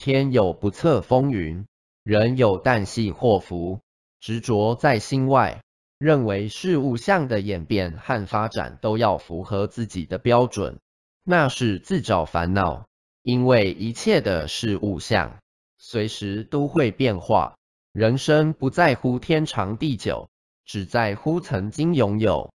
天有不测风云，人有旦夕祸福，执着在心外，认为事物相的演变和发展都要符合自己的标准。那是自找烦恼，因为一切的事物相随时都会变化，人生不在乎天长地久，只在乎曾经拥有。